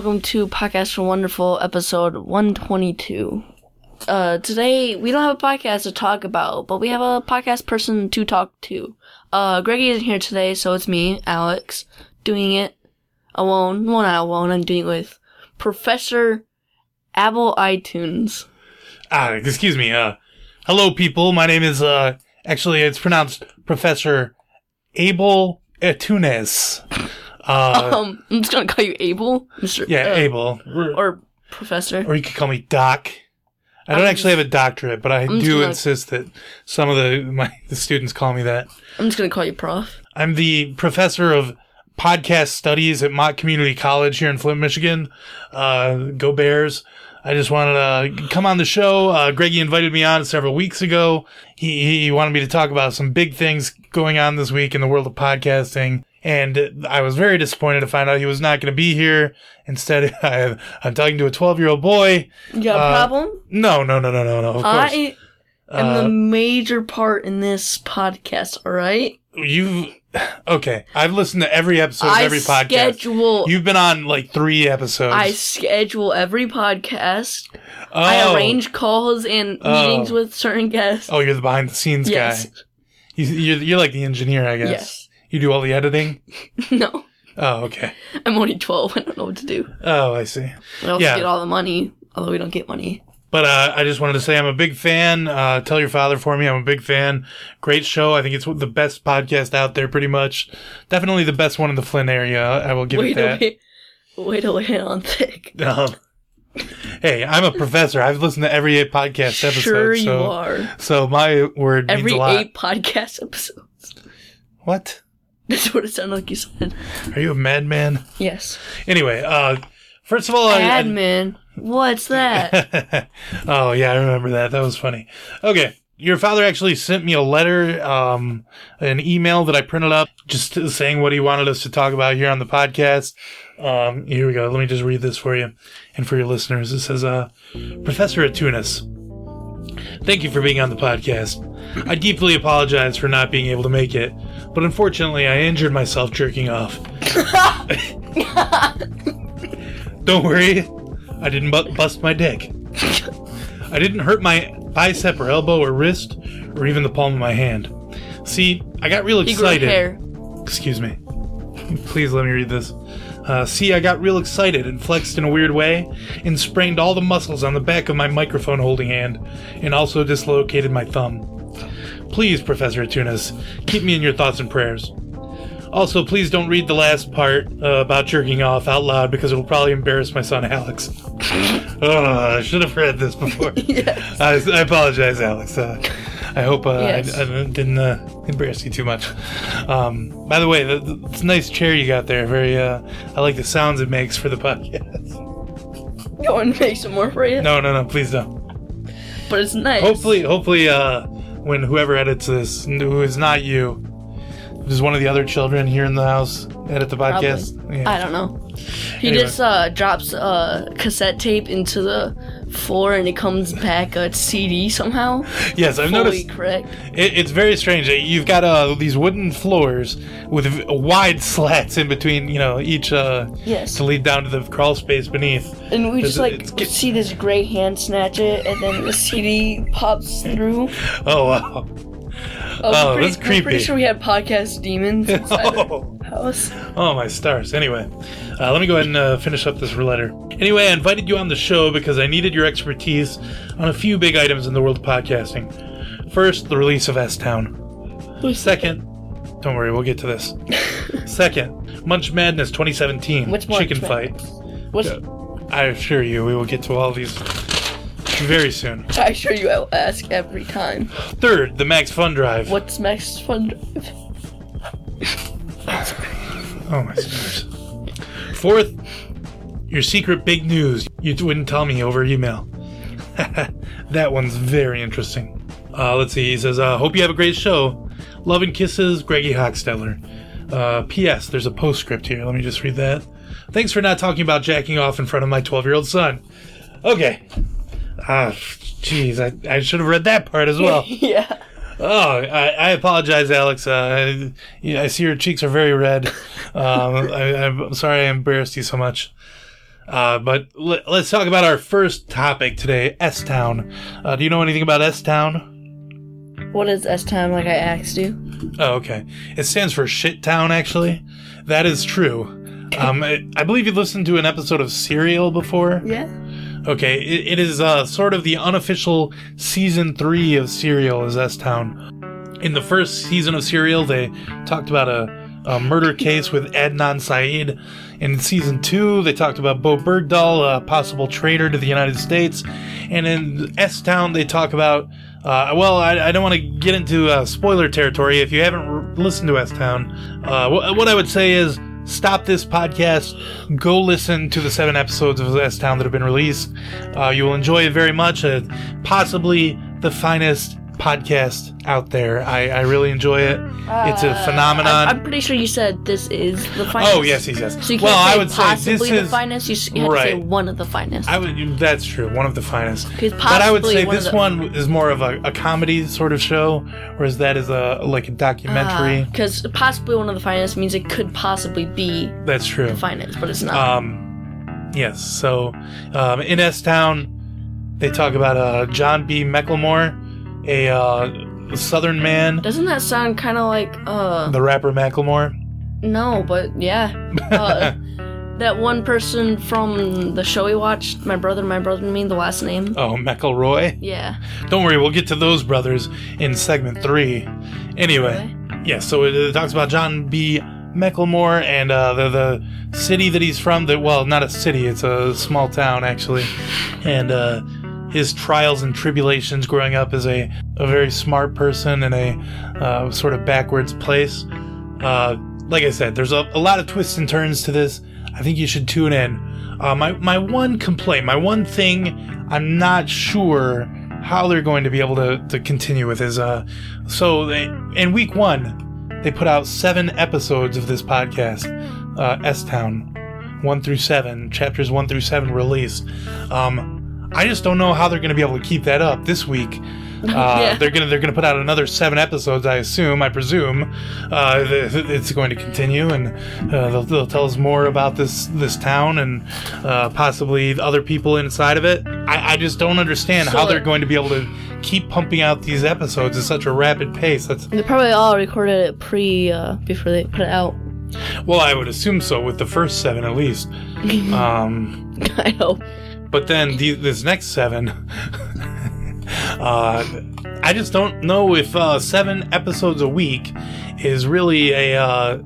Welcome to Podcast for Wonderful, episode 122. Uh, today we don't have a podcast to talk about, but we have a podcast person to talk to. Uh, Greggy isn't here today, so it's me, Alex, doing it alone. Well, not alone, I'm doing it with Professor Apple iTunes. Ah, excuse me. Uh, hello, people. My name is uh, actually it's pronounced Professor Abel Etunes. Uh, Um, I'm just gonna call you Abel, Mr. yeah, uh, Abel, or, or Professor. or you could call me Doc. I don't I'm actually have a doctorate, but I I'm do gonna- insist that some of the my the students call me that. I'm just gonna call you Prof. I'm the professor of podcast studies at Mott Community College here in Flint, Michigan. Uh, go Bears. I just wanted to come on the show. Uh, Greggy invited me on several weeks ago. He, he wanted me to talk about some big things going on this week in the world of podcasting. And I was very disappointed to find out he was not going to be here. Instead, I, I'm talking to a 12 year old boy. You got a Uh, problem? No, no, no, no, no, no. Of course. I am Uh, the major part in this podcast, alright? you, okay. I've listened to every episode of I every podcast. schedule You've been on like three episodes. I schedule every podcast. oh. I arrange calls and Oh. meetings with certain guests. Oh, you're the behind the scenes yes. guy. You, you're, you're like the engineer, I guess. Yes. You do all the editing? no. Oh, okay. I'm only 12. I don't know what to do. Oh, I see. I also Yeah. get all the money, although we don't get money. But uh, I just wanted to say I'm a big fan. Uh, tell your father for me. I'm a big fan. Great show. I think it's the best podcast out there, pretty much. Definitely the best one in the Flint area. I will give Wait it that. wait. Wait a wait on thick. Um, hey, I'm a professor. I've listened to every eight podcast episode. Sure you so, are. So my word means Every a lot. Every eight podcast episodes. What? That's what it sounded like you said. Are you a madman? Yes. Anyway, uh, first of all, Admin. What's that? oh yeah, I remember that. That was funny. Okay. Your father actually sent me a letter, um, an email that I printed up just saying what he wanted us to talk about here on the podcast. Um, here we go. Let me just read this for you and for your listeners. It says, uh, Professor Atunis, thank you for being on the podcast. I deeply apologize for not being able to make it, but unfortunately I injured myself jerking off. Don't worry, I didn't bu- bust my dick. I didn't hurt my bicep or elbow or wrist or even the palm of my hand. See, I got real He grew excited. hair. Excuse me. Please let me read this. Uh, see, I got real excited and flexed in a weird way and sprained all the muscles on the back of my microphone holding hand and also dislocated my thumb. Please, Professor Tunis, keep me in your thoughts and prayers. Also, please don't read the last part uh, about jerking off out loud because it'll probably embarrass my son Alex. oh, I should have read this before. Yes. I, I apologize, Alex. Uh, I hope uh, Yes. I, I didn't uh, embarrass you too much. Um, by the way, the, the, it's a nice chair you got there. Very, uh, I like the sounds it makes for the podcast. Go and make some more for you. No, no, no, please don't. But it's nice. Hopefully, hopefully, uh, when whoever edits this, who is not you, is one of the other children here in the house edit the podcast? Yeah. I don't know. He Anyway. just uh, drops uh, cassette tape into the floor and it comes back a CD somehow. yes, I've Fully noticed. correct. It, it's very strange. You've got uh, these wooden floors with wide slats in between, you know, each uh, Yes. to lead down to the crawl space beneath. And we just like get- see this gray hand snatch it, and then the CD pops through. Oh wow! Oh, Oh, pretty, that's I'm pretty sure we had podcast demons inside Oh. House. Oh my stars! Anyway, uh, let me go ahead and uh, finish up this letter. Anyway, I invited you on the show because I needed your expertise on a few big items in the world of podcasting. First, the release of S Town. Second, don't worry, we'll get to this. Second, Munch Madness 2017 Which chicken fight. What's I assure you, we will get to all these very soon. I assure you, I will ask every time. Third, the Max Fun Drive. What's Max Fun Drive? Oh my stars. Fourth, your secret big news you wouldn't tell me over email. that one's very interesting. Uh, let's see. He says, uh, "Hope you have a great show. Love and kisses, Greggy Hochsteller." Uh, P.S. There's a postscript here. Let me just read that. Thanks for not talking about jacking off in front of my 12 year old son. Okay. Ah, jeez, I, I should have read that part as well. yeah. Oh, I, I apologize, Alex. Uh, yeah, I see your cheeks are very red. Um, I, I'm sorry I embarrassed you so much. Uh, but let, us talk about our first topic today, S Town. Uh, do you know anything about S Town? What is S Town? Like I asked you. Oh, okay. It stands for Shit Town. Actually, that is true. Um, I, I believe you listened to an episode of Serial before. Yeah. Okay, it, it is uh, sort of the unofficial season three of Serial is S Town. In the first season of Serial, they talked about a, a murder case with Adnan Syed. In season two, they talked about Bowe Bergdahl, a possible traitor to the United States. And in S Town, they talk about uh, well, I, I don't want to get into uh, spoiler territory. If you haven't listened to S Town, uh, wh- what I would say is stop this podcast, go listen to the seven episodes of S Town that have been released. Uh, you will enjoy it very much. Uh, possibly the finest podcast out there. I, I really enjoy it. it's a phenomenon. I'm, I'm pretty sure you said this is the finest. oh yes, yes, yes. So you can't well, say I would say possibly this the is finest. You, have to say right. one of the finest. I would. That's true. One of the finest. But I would say one this the- one is more of a, a comedy sort of show, whereas that is a like a documentary. Because possibly one of the finest means it could possibly be that's true. the finest, but it's not. Um, yes. So, um, in S Town, they talk about uh, John B. McLemore, a uh, Southern man, Doesn't that sound kind of like uh the rapper Macklemore. no, but yeah, uh, that one person from the show we watched, my brother, my brother, and me, the last name. Oh, McElroy. Yeah. Don't worry, we'll get to those brothers in segment three. Anyway, yeah. So it, it talks about John B. McLemore and uh, the the city that he's from. That well, not a city; it's a small town actually, and uh, his trials and tribulations growing up as a a very smart person in a uh, sort of backwards place. Uh, like I said, there's a, a lot of twists and turns to this. I think you should tune in. Uh, my my one complaint, my one thing, I'm not sure how they're going to be able to, to continue with is uh so they in week one they put out seven episodes of this podcast uh s town one through seven chapters one through seven released um i just don't know how they're going to be able to keep that up this week uh, Yeah. they're gonna they're gonna put out another seven episodes. I assume. I presume uh, th- th- it's going to continue, and uh, they'll, they'll tell us more about this this town and uh, possibly other people inside of it. I, I just don't understand So, how they're going to be able to keep pumping out these episodes at such a rapid pace. That's They probably all recorded it pre uh, before they put it out. well, I would assume so with the first seven at least. Um, I hope. But then the, this next seven, uh, I just don't know if uh, seven episodes a week is really a, uh,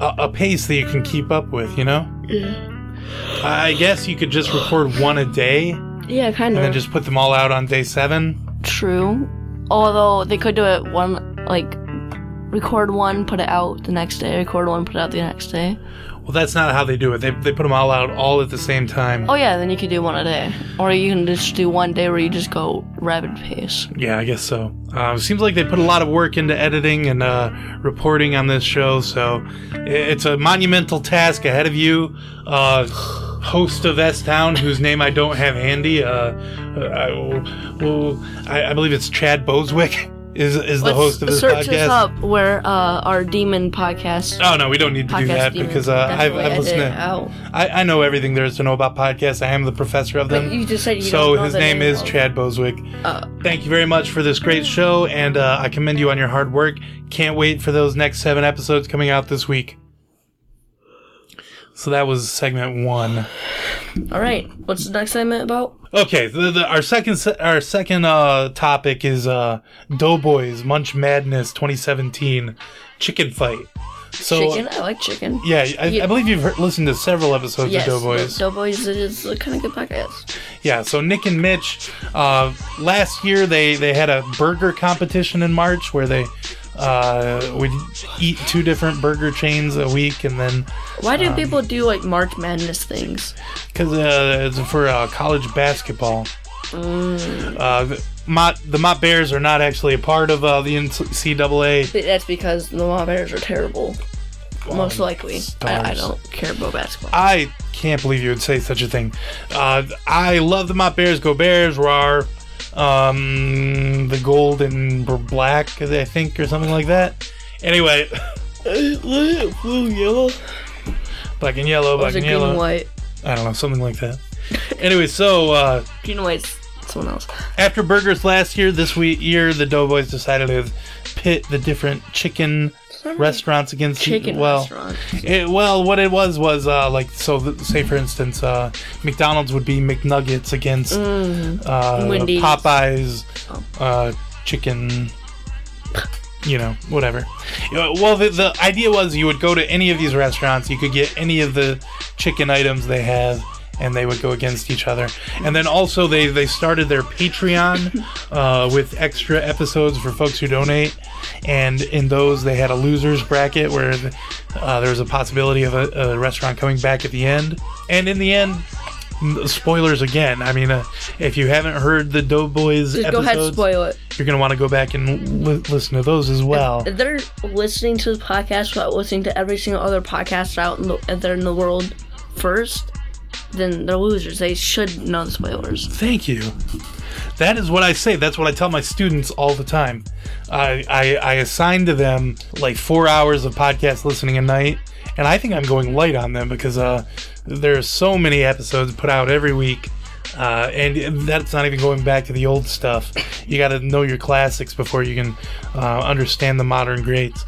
a a pace that you can keep up with. You know, I guess you could just record one a day Yeah, kind of. And then just put them all out on day seven. True. Although they could do it one like record one, put it out the next day, record one, put it out the next day. Well, that's not how they do it. They, they put them all out all at the same time. Oh yeah, then you could do one a day. Or you can just do one day where you just go rapid pace. Yeah, I guess so. Uh, seems like they put a lot of work into editing and uh, reporting on this show, so it's a monumental task ahead of you. Uh, host of S Town, whose name I don't have handy. Uh, uh, I, well, I, I believe it's Chad Boswick is is the Let's host of this search podcast. this up where uh, our demon podcast Oh no, we don't need to do podcast that because uh, I've, definitely I've listened edit out. I, I know everything there is to know about podcasts. I am the professor of them. But you just said you so don't know his the name is of- Chad Boswick. Uh, Thank you very much for this great show, and uh, I commend you on your hard work. Can't wait for those next seven episodes coming out this week. So that was segment one. All right, what's the next segment about? Okay, the, the, our second se- our second uh, topic is uh, Doughboys Munch Madness 2017 Chicken Fight. So chicken. I like chicken. yeah, I, Yeah. I believe you've heard, listened to several episodes Yes, of Doughboys. Doughboys is a kind of good podcast. Yeah, so Nick and Mitch, uh, last year they, they had a burger competition in March where they uh, would eat two different burger chains a week, and then Why Um, do people do like March Madness things? because uh, it's for uh, college basketball. Uh, the, Mott, the Mott Bears are not actually a part of uh, the NCAA. That's because the Mama Bears are terrible. Most likely. I, I don't care about basketball. I can't believe you would say such a thing. Uh, I love the Mott Bears. Go Bears! Rar. Um, the gold and b- black, I think, or something like that. Anyway, Blue, yellow. black and yellow, black was it and green yellow. and white? I don't know, something like that. anyway, so uh, Green and white's someone else. after burgers last year, this week year, the Doughboys decided to pit the different chicken restaurants against Chicken well, restaurant. It, well, what it was was uh, like so. th- say for instance, uh, McDonald's would be McNuggets against Mm. uh, Popeyes, Oh. uh, chicken. You know, whatever. Uh, Well, the, the idea was you would go to any of these restaurants, you could get any of the chicken items they have, and they would go against each other. And then also they they started their Patreon uh, with extra episodes for folks who donate. And in those, they had a losers bracket where uh, there was a possibility of a, a restaurant coming back at the end. And in the end, spoilers again. I mean, uh, if you haven't heard the Doughboys Just go ahead spoil it. you're going to want to go back and li- listen to those as well. If they're listening to the podcast without listening to every single other podcast out in the, out there in the world first, then they're losers. They should know the spoilers. Thank you. That is what I say. That's what I tell my students all the time. I, I, I assign to them like four hours of podcast listening a night, and I think I'm going light on them because uh, there's so many episodes put out every week. Uh, and that's not even going back to the old stuff. You got to know your classics before you can uh, understand the modern greats.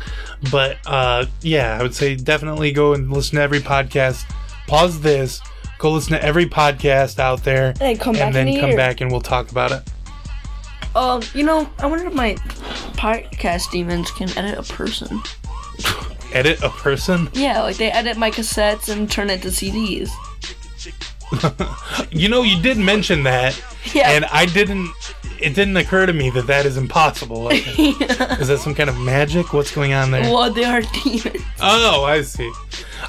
But uh, yeah, I would say definitely go and listen to every podcast. Pause this, go listen to every podcast out there, And come back then come back and we'll talk about it. Um, you know, I wonder if my podcast demons can edit a person. Edit a person. Yeah, like they edit my cassettes and turn it to CDs. You know, you did mention that, Yeah. and I didn't. It didn't occur to me that that is impossible. is that some kind of magic? What's going on there? well, they are demons. Oh, I see.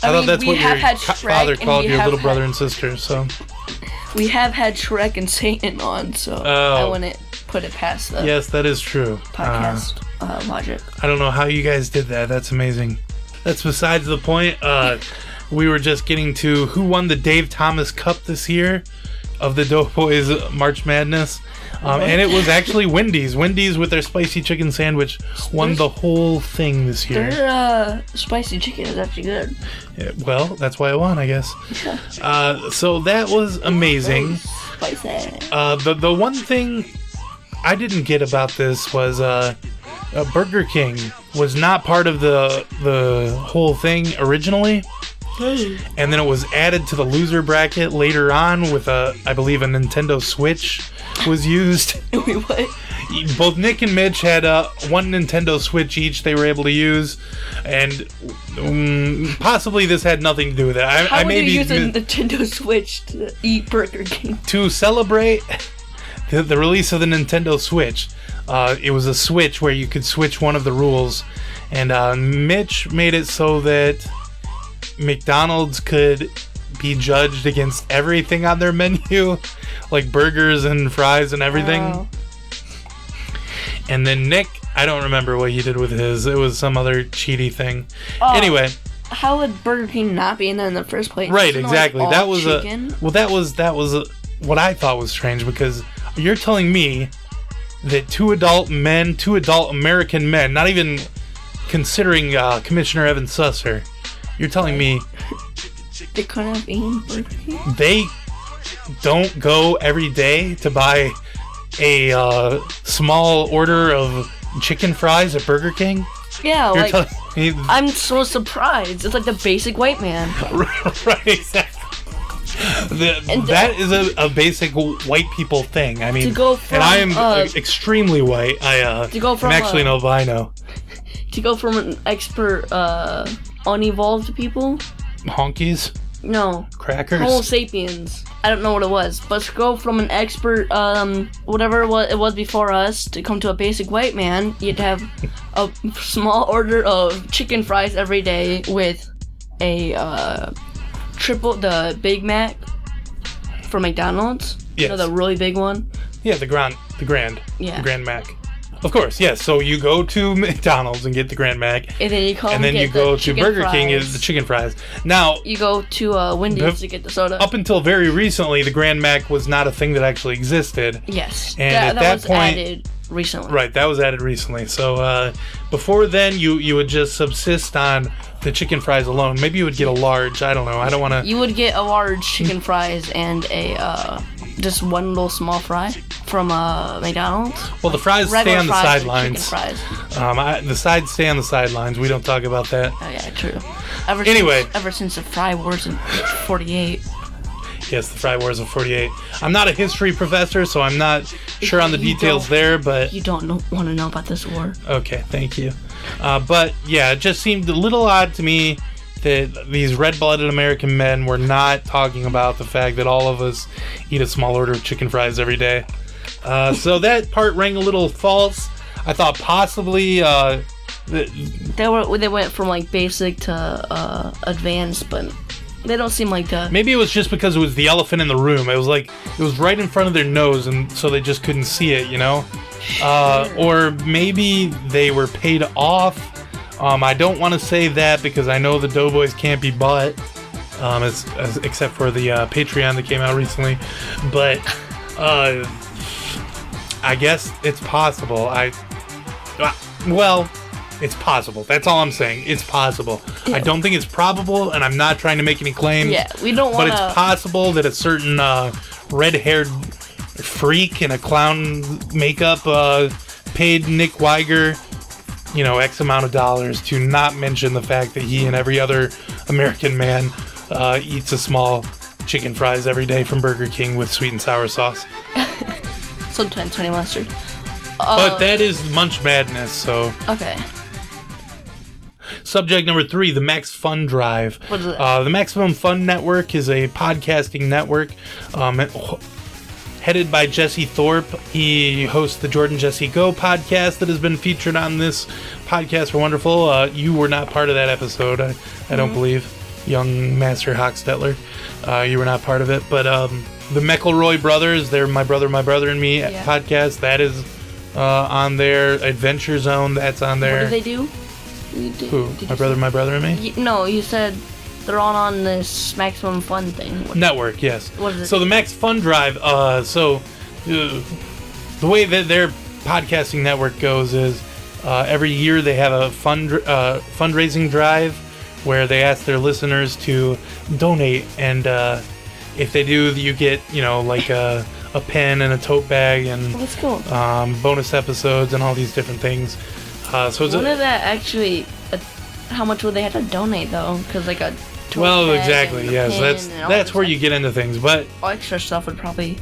I, I thought that's what your had co- father called your little brother and sister. So, We have had Shrek and Satan on, so Oh. I wouldn't put it past the yes, that is true. Uh, podcast uh, logic. I don't know how you guys did that. That's amazing. That's besides the point. Uh, we were just getting to who won the Dave Thomas Cup this year of the Doughboys March Madness. Um, and it was actually Wendy's. Wendy's with their spicy chicken sandwich won the whole thing this year. Their uh, spicy chicken is actually good. Yeah, Well, that's why I won, I guess. Uh, so that was amazing. Spicy. Uh, the the one thing I didn't get about this was uh, uh, Burger King was not part of the the whole thing originally, and then it was added to the loser bracket later on with a I believe a Nintendo Switch was used. Wait, what? Both Nick and Mitch had uh, one Nintendo Switch each they were able to use, and um, possibly this had nothing to do with it. I, How I may be use a Nintendo Switch to eat Burger King? to celebrate the, the release of the Nintendo Switch. Uh, it was a Switch where you could switch one of the rules, and uh, Mitch made it so that McDonald's could be judged against everything on their menu, like burgers and fries and everything. Wow. And then Nick, I don't remember what he did with his. It was some other cheaty thing. Oh, Anyway, How would Burger King not be in there in the first place? right, Isn't it, like, exactly. That was chicken? a well. That was that was a, what I thought was strange because you're telling me that two adult men, two adult American men, not even considering uh, Commissioner Evan Susser, you're telling me They couldn't have eaten Burger King? they don't go every day to buy a uh, small order of chicken fries at Burger King? Yeah, You're like, me I'm so surprised. It's like the basic white man. right. The, And that is a, a basic white people thing. I mean, To go from, and I am uh, extremely white. I uh, To go from, am actually uh, an albino. To go from an expert, uh, unevolved people? Honkies, No. crackers. Homo sapiens. I don't know what it was, but to go from an expert, um, whatever it was, before us, to come to a basic white man, you'd have a small order of chicken fries every day with a uh, triple the Big Mac from McDonald's. You know the really big one. yeah, the grand, the grand, Yeah. the Grand Mac. Of course, yes. So you go to McDonald's and get the Grand Mac, And then you come and then you go the to Burger King fries. is the chicken fries. Now, You go to uh, Wendy's to get the soda. up until very recently, the Grand Mac was not a thing that actually existed. yes. and that, at that that was point- added recently. Right, that was added recently. So uh, before then, you you would just subsist on the chicken fries alone. Maybe you would get a large. I don't know. I don't want to. You would get a large chicken fries and a uh, just one little small fry from uh, McDonald's. Well, the fries stay on the fries chicken sidelines. fries. Um, I, the sides stay on the sidelines. We don't talk about that. Oh yeah, true. Ever Anyway. since, ever since the fry wars in '48. Yes, the Fry Wars of 48. I'm not a history professor, so I'm not sure on the You details don't- there, but You don't know, want to know about this war. okay, thank you. Uh, but yeah, it just seemed a little odd to me that these red blooded American men were not talking about the fact that all of us eat a small order of chicken fries every day. Uh, so that part rang a little false. I thought possibly uh, that They were they went from like basic to uh, advanced, but they don't seem like the. Maybe it was just because it was the elephant in the room. It was like it was right in front of their nose, and so they just couldn't see it, you know. Uh, or maybe they were paid off. Um, I don't want to say that because I know the Doughboys can't be bought, um, as, as, except for the uh, Patreon that came out recently. But uh, I guess it's possible. I uh, well, it's possible. That's all I'm saying. It's possible. I don't think it's probable, and I'm not trying to make any claims. Yeah, we don't But it's possible that a certain uh, red-haired freak in a clown makeup uh, paid Nick Wiger, you know, X amount of dollars to not mention the fact that he and every other American man uh, eats a small chicken fries every day from Burger King with sweet and sour sauce. Sometimes honey mustard. but that is Munch Madness, so. Okay. Subject number three: the Max Fun Drive. What is it? Uh, the Maximum Fun Network is a podcasting network, um, headed by Jesse Thorpe. He hosts the Jordan Jesse Go podcast that has been featured on this podcast for Wonderful. Uh, you were not part of that episode, I, I Mm-hmm. don't believe. Young Master Hochstetler, uh, you were not part of it. But um, the McElroy brothers, they're my brother, my brother, and me Yeah. podcast. That is uh, on there. Adventure Zone, that's on there. What do they do? Did- Who? My brother, my brother, and me. no, you said they're all on this maximum fun thing. What- Network, yes. What is it? So the Max Fun Drive. Uh, so uh, the way that their podcasting network goes is uh, every year they have a fund uh, fundraising drive where they ask their listeners to donate, and uh, if they do, you get you know like a, a pen and a tote bag and Let's go. um, bonus episodes and all these different things. Uh, so it's When a, did that actually? Uh, how much would they have to donate though? Because like a tote well, exactly, yes. That's that's where you get into things, but all extra stuff would probably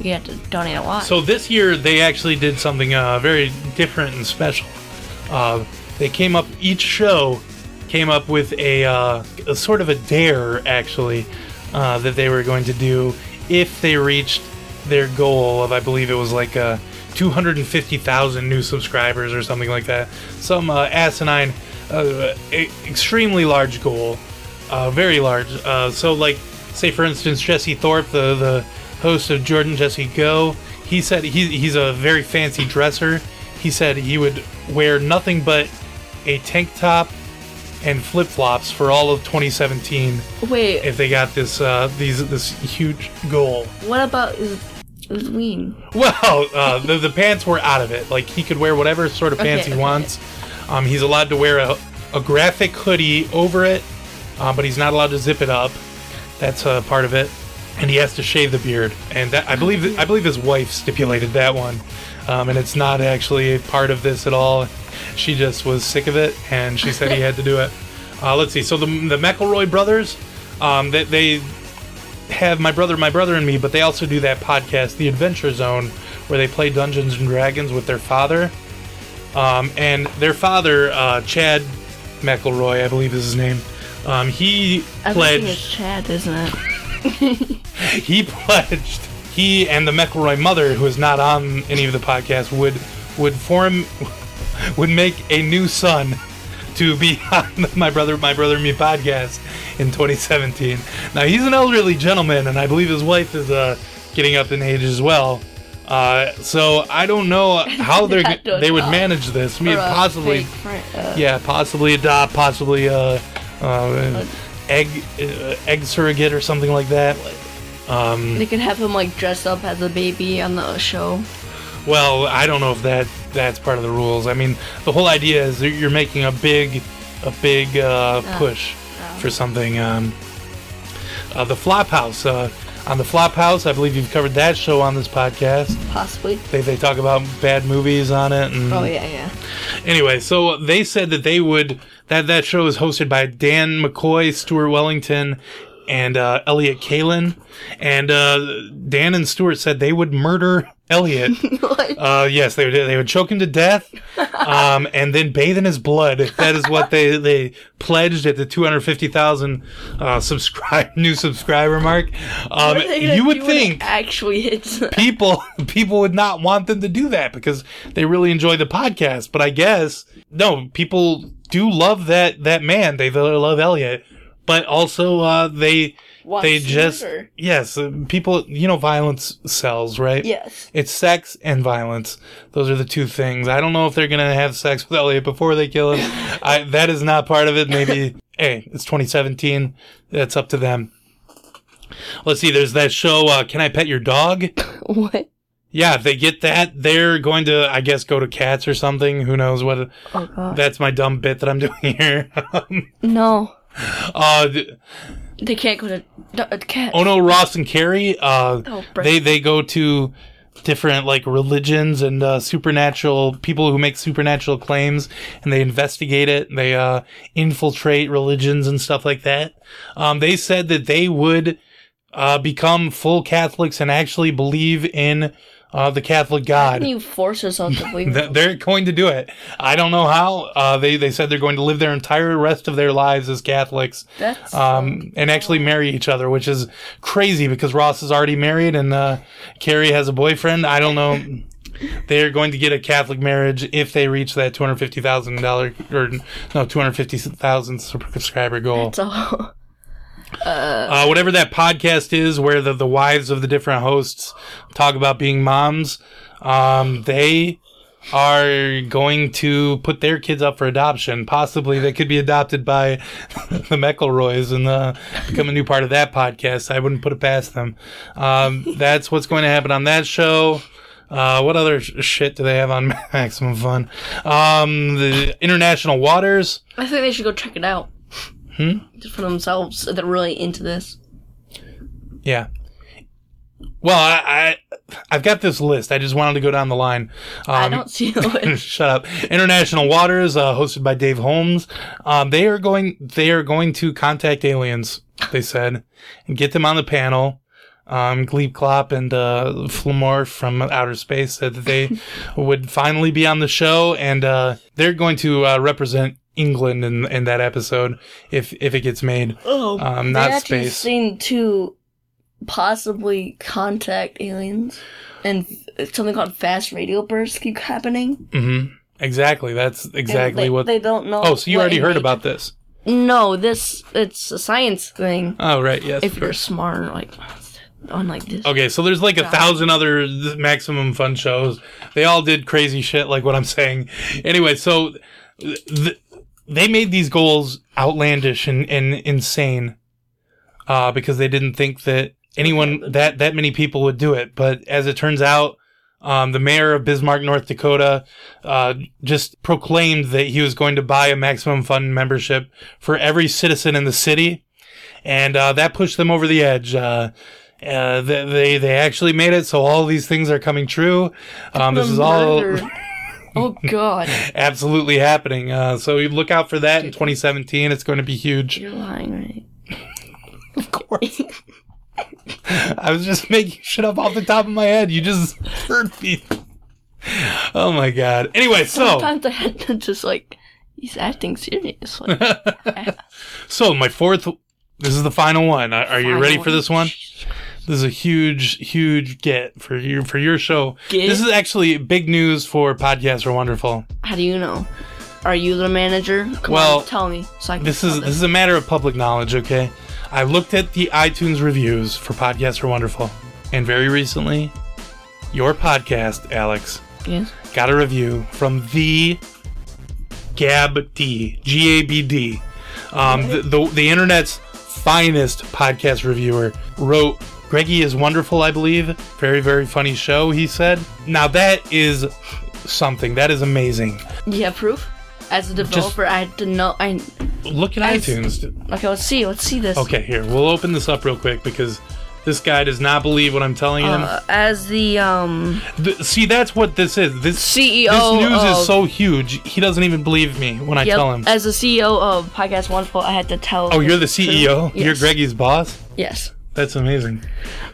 you have to donate a lot. So this year they actually did something uh, very different and special. Uh, they came up each show came up with a, uh, a sort of a dare actually uh, that they were going to do if they reached their goal of I believe it was like uh, 250,000 new subscribers or something like that. Some uh, asinine, uh, e- extremely large goal, uh, very large. Uh, so like say for instance Jesse Thorpe, the the host of Jordan Jesse Go, he said he, he's a very fancy dresser. He said he would wear nothing but a tank top and flip flops for all of 2017 Wait, if they got this uh, these this huge goal. what about his, his ween? Well, uh, the the pants were out of it. Like he could wear whatever sort of pants Okay, he okay. wants. Um, he's allowed to wear a, a graphic hoodie over it, uh, but he's not allowed to zip it up. That's uh, part of it. And he has to shave the beard. And that, I believe I believe his wife stipulated that one. Um, and it's not actually a part of this at all. She just was sick of it, and she said he had to do it. Uh, let's see. So the the McElroy brothers, um, they, they have my brother, my brother, and me, but they also do that podcast, The Adventure Zone, where they play Dungeons and Dragons with their father. Um, and their father, uh, Chad McElroy, I believe is his name. Um, he is pledged. Chad, isn't it? He pledged. He and the McElroy mother, who is not on any of the podcasts, would would form, would make a new son to be on the my brother, my brother, and me podcast in 2017. Now he's an elderly gentleman, and I believe his wife is uh, getting up in age as well. Uh, so I don't know how they're Had they would manage this. I mean, possibly, uh, yeah, possibly adopt, possibly uh, uh, egg uh, egg surrogate or something like that. Um, They could have him like dress up as a baby on the show. well, I don't know if that that's part of the rules. I mean, the whole idea is that you're making a big a big uh, push for something. Um, uh, the Flophouse. Uh, on the Flophouse, I believe you've covered that show on this podcast. Possibly. They, they talk about bad movies on it. And Oh yeah, yeah. Anyway, so they said that they would that that show is hosted by Dan McCoy, Stuart Wellington, and uh, Elliott Kalan. And uh, Dan and Stuart said they would murder Elliott. What? Uh, yes, they would. They would choke him to death, um, and then bathe in his blood. That is what they they pledged at the two hundred fifty thousand uh, subscribe new subscriber mark. Um, What are they gonna you would do when it think actually hits. people people would not want them to do that because they really enjoy the podcast. But I guess no, people do love that that man. They love Elliott, but also uh, they Wants they just murder. yes, uh, people. You know, violence sells, right? Yes. It's sex and violence. Those are the two things. I don't know if they're gonna have sex with Elliott before they kill him. I, that is not part of it. Maybe. hey, it's 2017. That's up to them. Let's see. There's that show. Uh, Can I pet your dog? What? Yeah, if they get that, they're going to, I guess, go to cats or something. Who knows what? Oh god. That's my dumb bit that I'm doing here. Um, No. uh, d- They can't go to uh, cat. oh no, Ross and Carrie. Uh, Oh, they they go to different like religions and uh, supernatural people who make supernatural claims, and they investigate it. They uh, infiltrate religions and stuff like that. Um, they said that they would uh, become full Catholics and actually believe in uh, the Catholic God. How Can you force yourself to believe? Th- They're going to do it. I don't know how. Uh, they they said they're going to live their entire rest of their lives as Catholics, That's um, and actually marry each other, which is crazy because Ross is already married and uh, Carrie has a boyfriend. I don't know. They're going to get a Catholic marriage if they reach that two hundred fifty thousand dollar or no two hundred fifty thousand subscriber goal. so. Uh, whatever that podcast is where the, the wives of the different hosts talk about being moms, um, they are going to put their kids up for adoption. Possibly they could be adopted by the McElroys and uh, become a new part of that podcast. I wouldn't put it past them. Um, that's what's going to happen on that show. Uh, what other sh- shit do they have on Maximum Fun? Um, the International Waters. I think they should go check it out. Hmm? Just for themselves. They're really into this. Yeah. Well, I, I I've got this list. I just wanted to go down the line. Um, I don't see it. Shut up. International Waters, uh, hosted by Dave Holmes. Um, they are going. They are going to contact aliens. They said, and get them on the panel. Um, Glebe Klopp and uh, Flamor from Outer Space said that they would finally be on the show, and uh, they're going to uh, represent England in in that episode if if it gets made. Oh, Um, they not actually space. seem to possibly contact aliens, and something called fast radio bursts keep happening. Mm-hmm. Exactly. That's exactly they, what. they don't know. oh, so you already heard nature- about this? No, this it's a science thing. Oh, right. Yes. If you're smart, like on like this. Okay, so there's like a thousand other maximum fun shows. They all did crazy shit, like what I'm saying. Anyway, so th- they made these goals outlandish and, and insane uh, because they didn't think that anyone that that many people would do it. But as it turns out, um, the mayor of Bismarck, North Dakota, uh, just proclaimed that he was going to buy a maximum fund membership for every citizen in the city, and uh, that pushed them over the edge. Uh, uh, they, they actually made it, so all these things are coming true. Um, this is all. oh God, absolutely happening. Uh, so you look out for that in 2017. It's going to be huge. you're lying, right? Of course. I was just making shit up off the top of my head. You just heard me. Oh my god. Anyway, so Sometimes I had to just like he's acting serious. So my fourth. This is the final one. Are are you ready for this one? This is a huge, huge get for you for your show. Get? This is actually big news for podcasts are wonderful. How do you know? Are you the manager? Come Well, on, tell me. So I can This is them. this is a matter of public knowledge, okay? I looked at the iTunes reviews for podcasts are wonderful, and very recently, your podcast, Alex, Yes. got a review from the Gab D, G A B D, um, the, the the internet's finest podcast reviewer, wrote. Greggy is wonderful, I believe. Very, very funny show, he said. Now, that is something. That is amazing. You have proof? As a developer, I had to know. I Look at As- iTunes. okay. Let's see. Let's see this. Okay, here. We'll open this up real quick because this guy does not believe what I'm telling him. Uh, as the um Th- see, that's what this is. This CEO this news of, is so huge. He doesn't even believe me when I tell him. As the CEO of Podcast Wonderful, I had to tell. Oh, you're the CEO. You're Greggy's boss. Yes. That's amazing.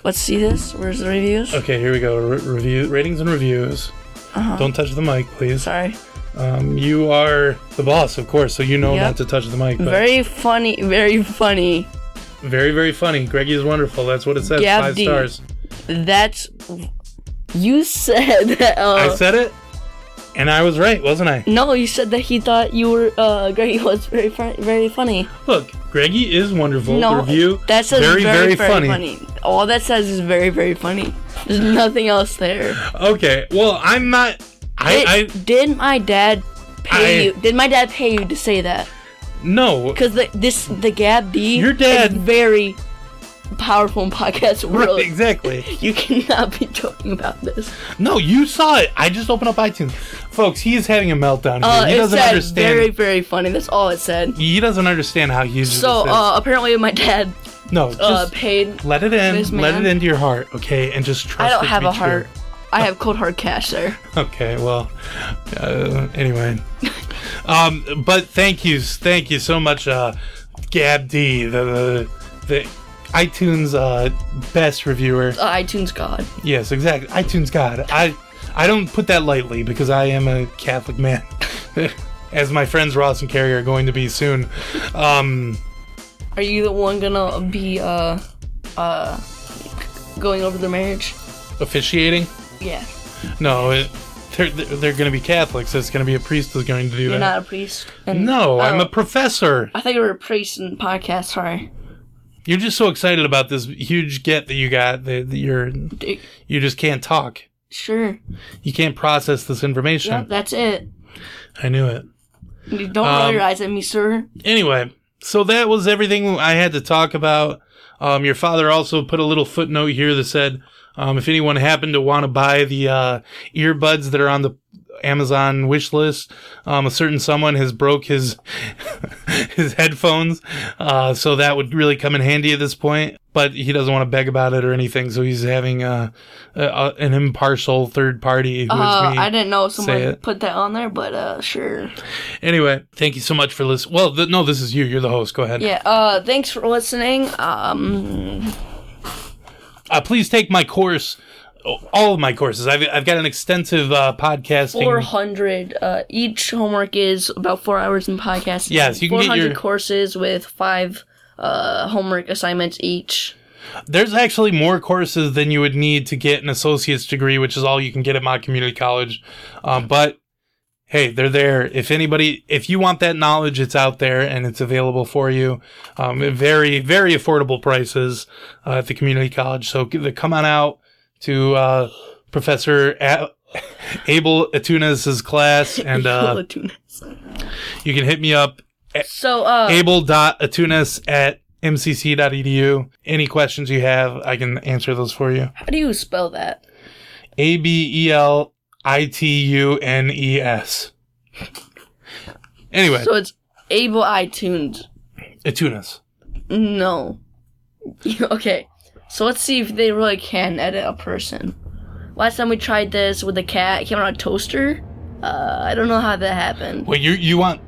Let's see this. Where's the reviews? Okay, here we go. Re- review ratings and reviews. Uh-huh. Don't touch the mic, please. Sorry. Um, you are the boss, of course, so you know Yep. not to touch the mic. But Very funny. Very funny. very, very funny. Greggy is wonderful. That's what it says. Gab Five D. stars. That's. You said that. Uh, I said it, and I was right, wasn't I? no, you said that he thought you were. Uh, Greggy was very fun, very funny. Look, Greggy is wonderful. No, the review that says very, very, funny. All that says is very, very funny. There's nothing else there. Okay, well, I'm not. I, I Did, did my dad pay I- you? Did my dad pay you to say that? no. Because the, this the Gab D. Your dad- is very powerful podcast world. Right, exactly. You cannot be joking about this. No, you saw it. I just opened up iTunes, folks. He is having a meltdown. Here. Uh, he it doesn't said understand. very, very funny. That's all it said. He doesn't understand how huge So uh, apparently, my dad no, just uh, paid. let it in. Let it into your heart, okay? And just trust. I don't have a true. heart. I have cold hard cash there. Okay, well, uh, anyway. um, but thank you, thank you so much, uh, Gab D, the the, the iTunes uh, best reviewer. Uh, iTunes God. Yes, exactly. iTunes God. I I don't put that lightly because I am a Catholic man, as my friends Ross and Carrie are going to be soon. Um, Are you the one gonna be uh uh going over the marriage? officiating? Yeah. No, it, they're they're going to be Catholics. It's going to be a priest who's going to do You're that. not a priest. And, no, I'm oh, a professor. I thought you were a priest in podcast. Sorry. You're just so excited about this huge get that you got that you're you just can't talk. Sure. You can't process this information. Yep, that's it. I knew it. You Don't roll Um, your eyes at me, sir. Anyway, so that was everything I had to talk about. Um, your father also put a little footnote here that said, um, if anyone happened to want to buy the uh, earbuds that are on the Amazon wish list, um, a certain someone has broke his his headphones, uh, so that would really come in handy at this point. But he doesn't want to beg about it or anything, so he's having uh, a, a, an impartial third party. Who Uh. I didn't know someone put that on there, but uh, sure. Anyway, thank you so much for listening. Well, th- no, this is you. You're the host. Go ahead. Yeah. Uh, thanks for listening. Um, please take my course, all of my courses. I've, I've got an extensive uh, podcasting. four hundred. Uh, each homework is about four hours in podcasting. Yes, you can four get your- courses with five uh homework assignments each. There's actually more courses than you would need to get an associate's degree, which is all you can get at my Community College. Um, but hey, they're there. If anybody, if you want that knowledge, it's out there and it's available for you. Um, very, very affordable prices uh, at the community college. So come on out to uh, Professor A- Abel Atunas' class, and uh, you can hit me up so uh, able.atunas at mcc.edu. Any questions you have, I can answer those for you. how do you spell that? A B E L I T U N E S. Anyway, So it's Able iTunes. Atunas. No. okay. So let's see if they really can edit a person. Last time we tried this with the cat, it came on a toaster. Uh, I don't know how that happened. Wait, you you want?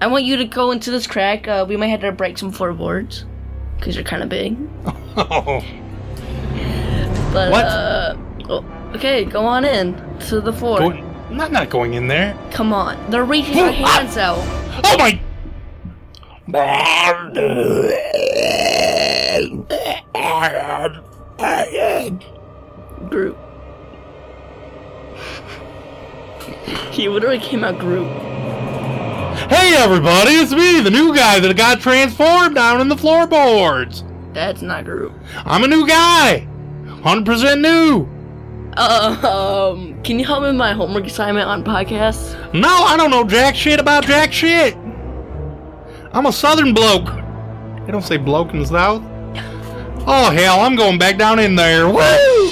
I want you to go into this crack. Uh, we might have to break some floorboards because you're kind of big. Oh, But What? uh, oh, okay, go on in to the floor. going, I'm not not going in there. Come on, they're reaching their hands out. Oh my! Groot. he literally came out Groot. Hey everybody, it's me, the new guy that got transformed down in the floorboards. That's not Groot. I'm a new guy, hundred percent new. Uh, um, can you help me with my homework assignment on podcasts? No, I don't know jack shit about jack shit. I'm a southern bloke. They don't say bloke in the south. Oh hell, I'm going back down in there. Woo!